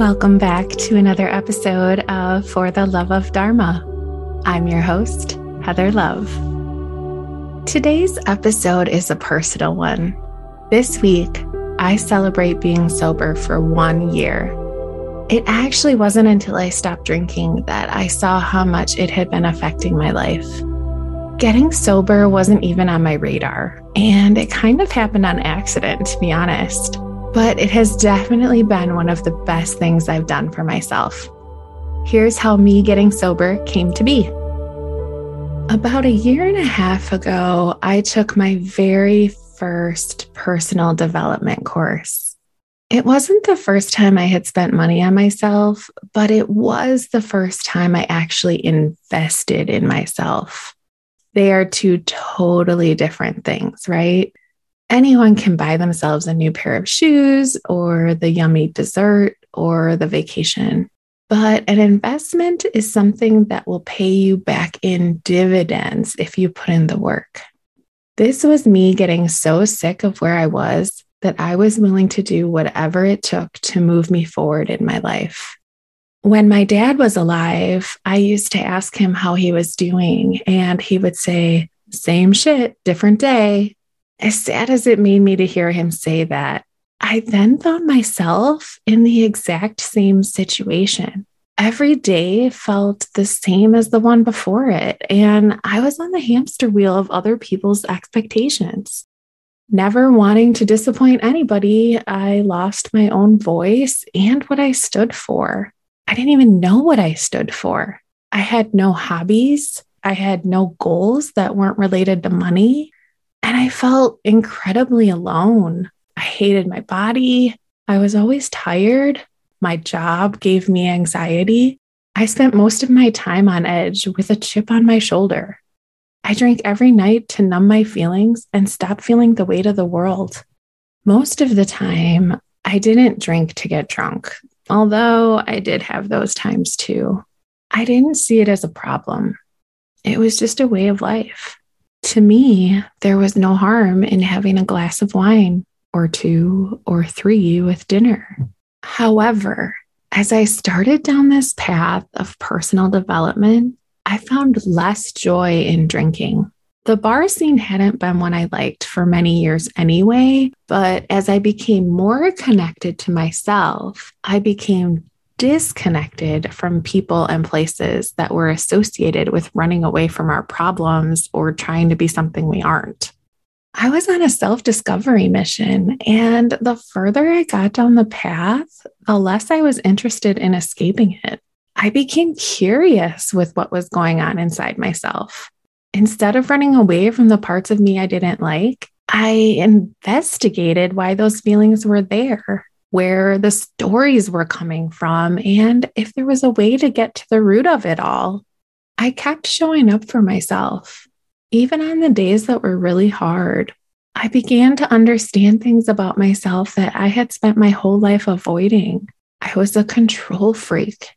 Welcome back to another episode of For the Love of Dharma. I'm your host, Heather Love. Today's episode is a personal one. This week, I celebrate being sober for one year. It actually wasn't until I stopped drinking that I saw how much it had been affecting my life. Getting sober wasn't even on my radar, and it kind of happened on accident, to be honest but it has definitely been one of the best things I've done for myself. Here's how me getting sober came to be. About a year and a half ago, I took my very first personal development course. It wasn't the first time I had spent money on myself, but it was the first time I actually invested in myself. They are two totally different things, right? Anyone can buy themselves a new pair of shoes or the yummy dessert or the vacation. But an investment is something that will pay you back in dividends if you put in the work. This was me getting so sick of where I was that I was willing to do whatever it took to move me forward in my life. When my dad was alive, I used to ask him how he was doing, and he would say, Same shit, different day as sad as it made me to hear him say that, I then found myself in the exact same situation. Every day felt the same as the one before it, and I was on the hamster wheel of other people's expectations. Never wanting to disappoint anybody, I lost my own voice and what I stood for. I didn't even know what I stood for. I had no hobbies. I had no goals that weren't related to money. And I felt incredibly alone. I hated my body. I was always tired. My job gave me anxiety. I spent most of my time on edge with a chip on my shoulder. I drank every night to numb my feelings and stop feeling the weight of the world. Most of the time, I didn't drink to get drunk, although I did have those times too. I didn't see it as a problem. It was just a way of life to me, there was no harm in having a glass of wine or two or three with dinner. However, as I started down this path of personal development, I found less joy in drinking. The bar scene hadn't been one I liked for many years anyway, but as I became more connected to myself, I became disconnected from people and places that were associated with running away from our problems or trying to be something we aren't. I was on a self discovery mission, and the further I got down the path, the less I was interested in escaping it. I became curious with what was going on inside myself. Instead of running away from the parts of me I didn't like, I investigated why those feelings were there where the stories were coming from and if there was a way to get to the root of it all. I kept showing up for myself, even on the days that were really hard. I began to understand things about myself that I had spent my whole life avoiding. I was a control freak.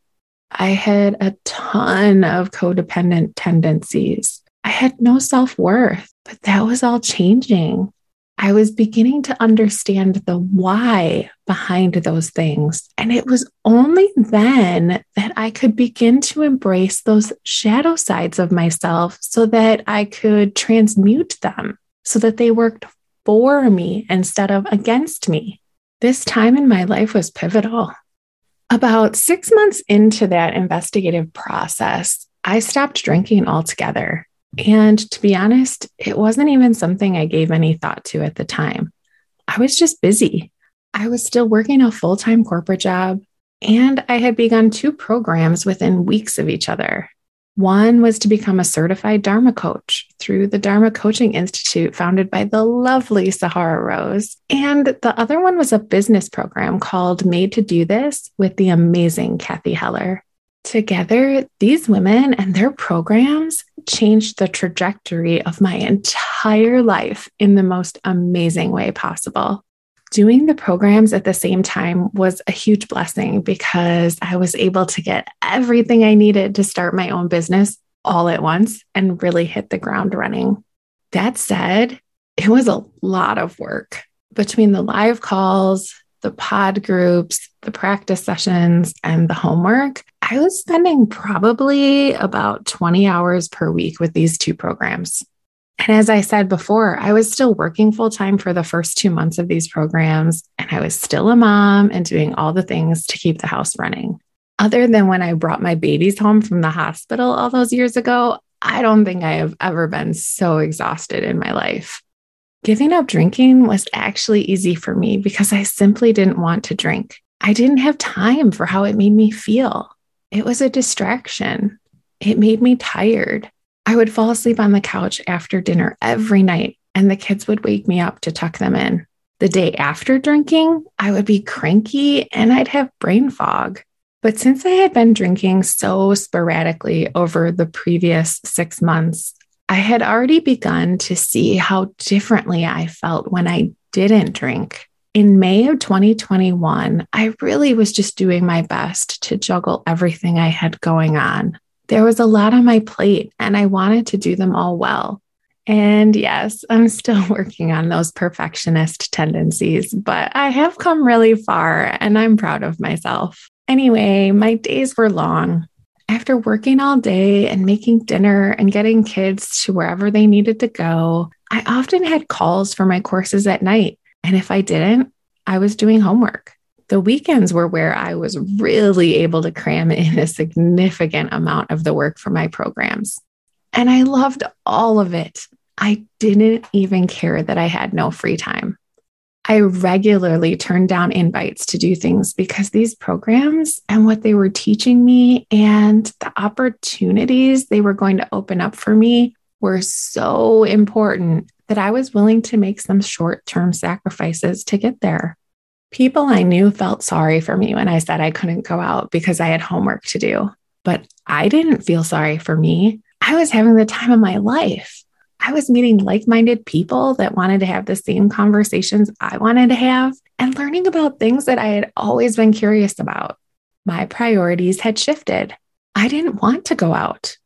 I had a ton of codependent tendencies. I had no self worth, but that was all changing. I was beginning to understand the why behind those things. And it was only then that I could begin to embrace those shadow sides of myself so that I could transmute them so that they worked for me instead of against me. This time in my life was pivotal. About six months into that investigative process, I stopped drinking altogether. And to be honest, it wasn't even something I gave any thought to at the time. I was just busy. I was still working a full time corporate job, and I had begun two programs within weeks of each other. One was to become a certified Dharma coach through the Dharma Coaching Institute, founded by the lovely Sahara Rose. And the other one was a business program called Made to Do This with the amazing Cathy Heller. Together, these women and their programs changed the trajectory of my entire life in the most amazing way possible. Doing the programs at the same time was a huge blessing because I was able to get everything I needed to start my own business all at once and really hit the ground running. That said, it was a lot of work between the live calls, the pod groups, the practice sessions, and the homework, I was spending probably about 20 hours per week with these two programs. And as I said before, I was still working full time for the first two months of these programs, and I was still a mom and doing all the things to keep the house running. Other than when I brought my babies home from the hospital all those years ago, I don't think I have ever been so exhausted in my life. Giving up drinking was actually easy for me because I simply didn't want to drink. I didn't have time for how it made me feel. It was a distraction. It made me tired. I would fall asleep on the couch after dinner every night, and the kids would wake me up to tuck them in. The day after drinking, I would be cranky and I'd have brain fog. But since I had been drinking so sporadically over the previous six months, I had already begun to see how differently I felt when I didn't drink. In May of 2021, I really was just doing my best to juggle everything I had going on. There was a lot on my plate, and I wanted to do them all well. And yes, I'm still working on those perfectionist tendencies, but I have come really far and I'm proud of myself. Anyway, my days were long. After working all day and making dinner and getting kids to wherever they needed to go, I often had calls for my courses at night. And if I didn't, I was doing homework. The weekends were where I was really able to cram in a significant amount of the work for my programs. And I loved all of it. I didn't even care that I had no free time. I regularly turned down invites to do things because these programs and what they were teaching me and the opportunities they were going to open up for me were so important that I was willing to make some short term sacrifices to get there. People I knew felt sorry for me when I said I couldn't go out because I had homework to do, but I didn't feel sorry for me. I was having the time of my life. I was meeting like minded people that wanted to have the same conversations I wanted to have and learning about things that I had always been curious about. My priorities had shifted. I didn't want to go out.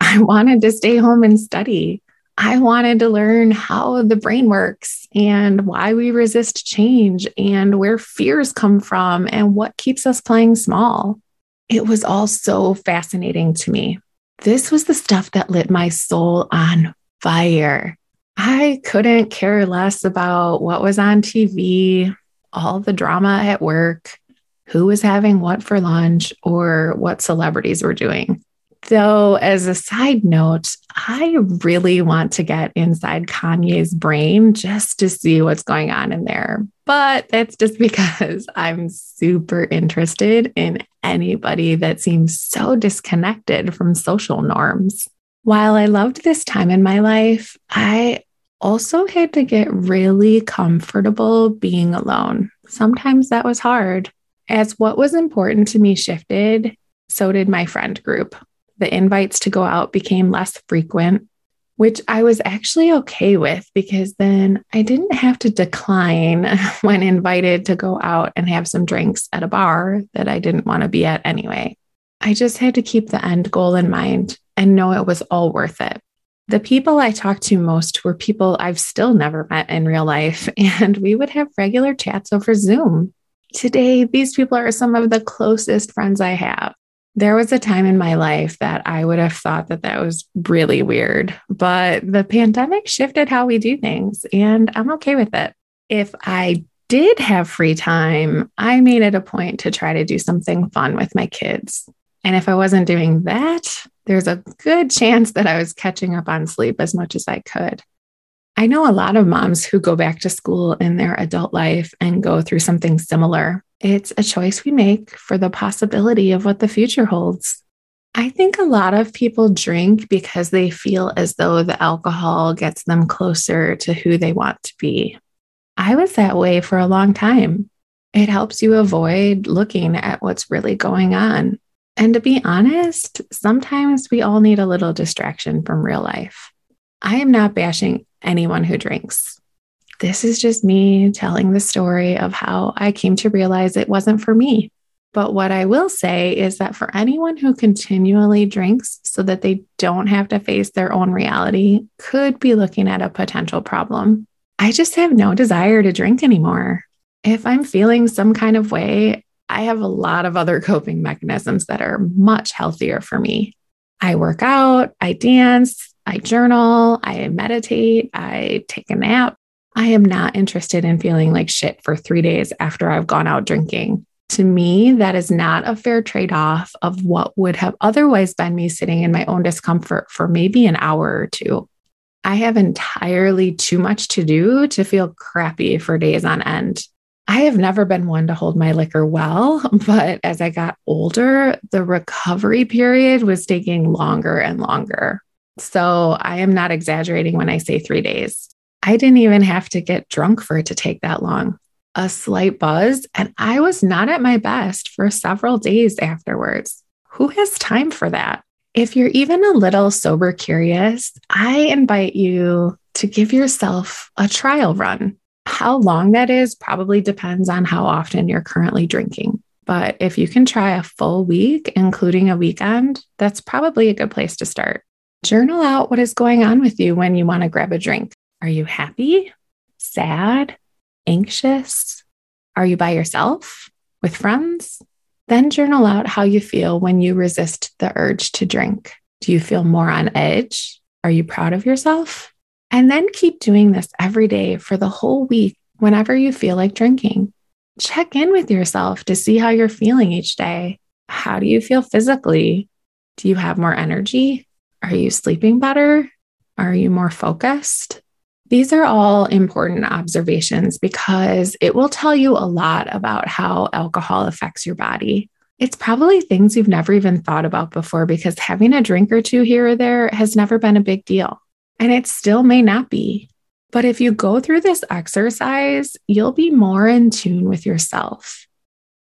I wanted to stay home and study. I wanted to learn how the brain works and why we resist change and where fears come from and what keeps us playing small. It was all so fascinating to me. This was the stuff that lit my soul on fire. I couldn't care less about what was on TV, all the drama at work, who was having what for lunch, or what celebrities were doing. Though, as a side note, I really want to get inside Kanye's brain just to see what's going on in there. But that's just because I'm super interested in anybody that seems so disconnected from social norms. While I loved this time in my life, I also had to get really comfortable being alone. Sometimes that was hard. As what was important to me shifted, so did my friend group. The invites to go out became less frequent, which I was actually okay with because then I didn't have to decline when invited to go out and have some drinks at a bar that I didn't want to be at anyway. I just had to keep the end goal in mind and know it was all worth it. The people I talked to most were people I've still never met in real life, and we would have regular chats over Zoom. Today, these people are some of the closest friends I have. There was a time in my life that I would have thought that that was really weird, but the pandemic shifted how we do things, and I'm okay with it. If I did have free time, I made it a point to try to do something fun with my kids. And if I wasn't doing that, there's a good chance that I was catching up on sleep as much as I could. I know a lot of moms who go back to school in their adult life and go through something similar. It's a choice we make for the possibility of what the future holds. I think a lot of people drink because they feel as though the alcohol gets them closer to who they want to be. I was that way for a long time. It helps you avoid looking at what's really going on. And to be honest, sometimes we all need a little distraction from real life. I am not bashing anyone who drinks. This is just me telling the story of how I came to realize it wasn't for me. But what I will say is that for anyone who continually drinks so that they don't have to face their own reality, could be looking at a potential problem. I just have no desire to drink anymore. If I'm feeling some kind of way, I have a lot of other coping mechanisms that are much healthier for me. I work out, I dance, I journal, I meditate, I take a nap. I am not interested in feeling like shit for three days after I've gone out drinking. To me, that is not a fair trade off of what would have otherwise been me sitting in my own discomfort for maybe an hour or two. I have entirely too much to do to feel crappy for days on end. I have never been one to hold my liquor well, but as I got older, the recovery period was taking longer and longer. So I am not exaggerating when I say three days. I didn't even have to get drunk for it to take that long. A slight buzz, and I was not at my best for several days afterwards. Who has time for that? If you're even a little sober curious, I invite you to give yourself a trial run. How long that is probably depends on how often you're currently drinking. But if you can try a full week, including a weekend, that's probably a good place to start. Journal out what is going on with you when you want to grab a drink. Are you happy, sad, anxious? Are you by yourself, with friends? Then journal out how you feel when you resist the urge to drink. Do you feel more on edge? Are you proud of yourself? And then keep doing this every day for the whole week whenever you feel like drinking. Check in with yourself to see how you're feeling each day. How do you feel physically? Do you have more energy? Are you sleeping better? Are you more focused? These are all important observations because it will tell you a lot about how alcohol affects your body. It's probably things you've never even thought about before because having a drink or two here or there has never been a big deal. And it still may not be. But if you go through this exercise, you'll be more in tune with yourself.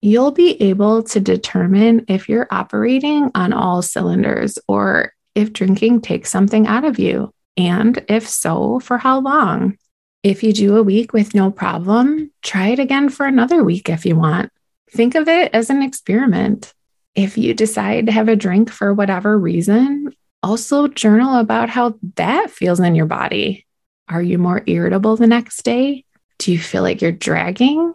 You'll be able to determine if you're operating on all cylinders or if drinking takes something out of you. And if so, for how long? If you do a week with no problem, try it again for another week if you want. Think of it as an experiment. If you decide to have a drink for whatever reason, also journal about how that feels in your body. Are you more irritable the next day? Do you feel like you're dragging?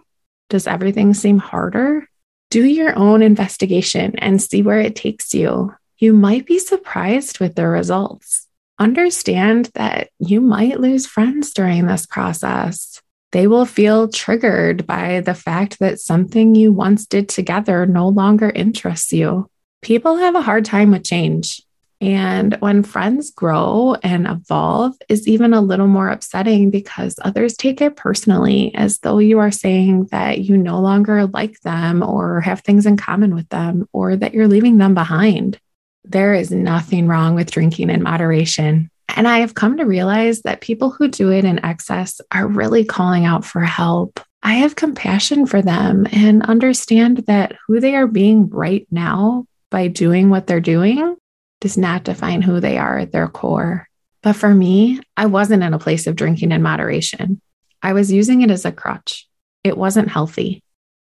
Does everything seem harder? Do your own investigation and see where it takes you. You might be surprised with the results understand that you might lose friends during this process. They will feel triggered by the fact that something you once did together no longer interests you. People have a hard time with change. And when friends grow and evolve is even a little more upsetting because others take it personally as though you are saying that you no longer like them or have things in common with them or that you're leaving them behind. There is nothing wrong with drinking in moderation. And I have come to realize that people who do it in excess are really calling out for help. I have compassion for them and understand that who they are being right now by doing what they're doing does not define who they are at their core. But for me, I wasn't in a place of drinking in moderation. I was using it as a crutch. It wasn't healthy.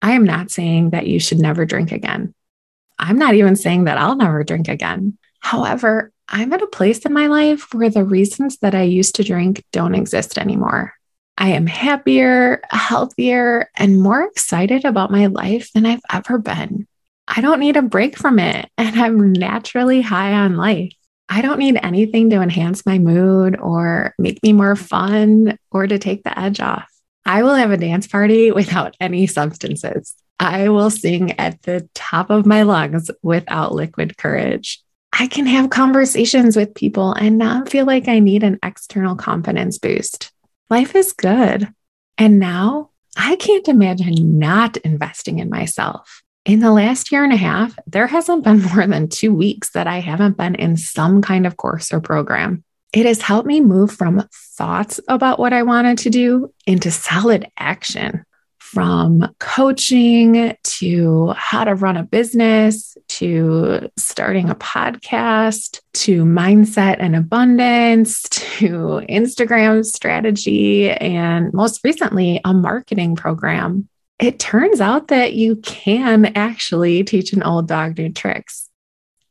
I am not saying that you should never drink again. I'm not even saying that I'll never drink again. However, I'm at a place in my life where the reasons that I used to drink don't exist anymore. I am happier, healthier, and more excited about my life than I've ever been. I don't need a break from it, and I'm naturally high on life. I don't need anything to enhance my mood or make me more fun or to take the edge off. I will have a dance party without any substances. I will sing at the top of my lungs without liquid courage. I can have conversations with people and not feel like I need an external confidence boost. Life is good. And now I can't imagine not investing in myself. In the last year and a half, there hasn't been more than two weeks that I haven't been in some kind of course or program. It has helped me move from thoughts about what I wanted to do into solid action from coaching to how to run a business to starting a podcast to mindset and abundance to Instagram strategy and most recently a marketing program. It turns out that you can actually teach an old dog new tricks.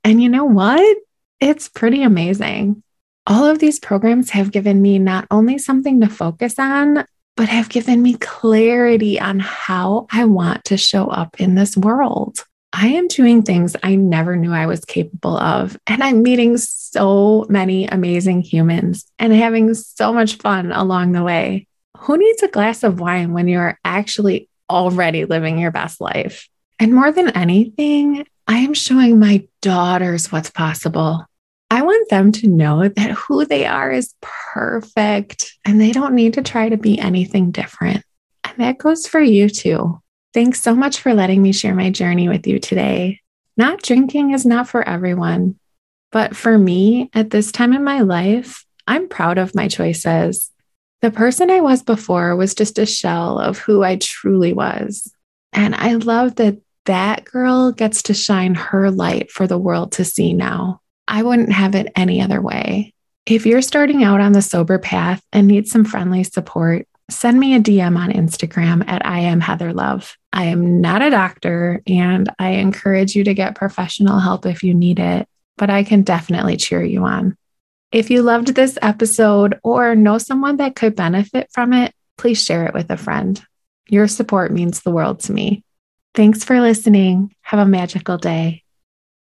And you know what? It's pretty amazing. All of these programs have given me not only something to focus on, but have given me clarity on how I want to show up in this world. I am doing things I never knew I was capable of. And I'm meeting so many amazing humans and having so much fun along the way. Who needs a glass of wine when you're actually already living your best life? And more than anything, I am showing my daughters what's possible. I want them to know that who they are is perfect and they don't need to try to be anything different. And that goes for you too. Thanks so much for letting me share my journey with you today. Not drinking is not for everyone, but for me at this time in my life, I'm proud of my choices. The person I was before was just a shell of who I truly was. And I love that that girl gets to shine her light for the world to see now. I wouldn't have it any other way. If you're starting out on the sober path and need some friendly support, send me a DM on Instagram at I am Heather Love. I am not a doctor and I encourage you to get professional help if you need it, but I can definitely cheer you on. If you loved this episode or know someone that could benefit from it, please share it with a friend. Your support means the world to me. Thanks for listening. Have a magical day.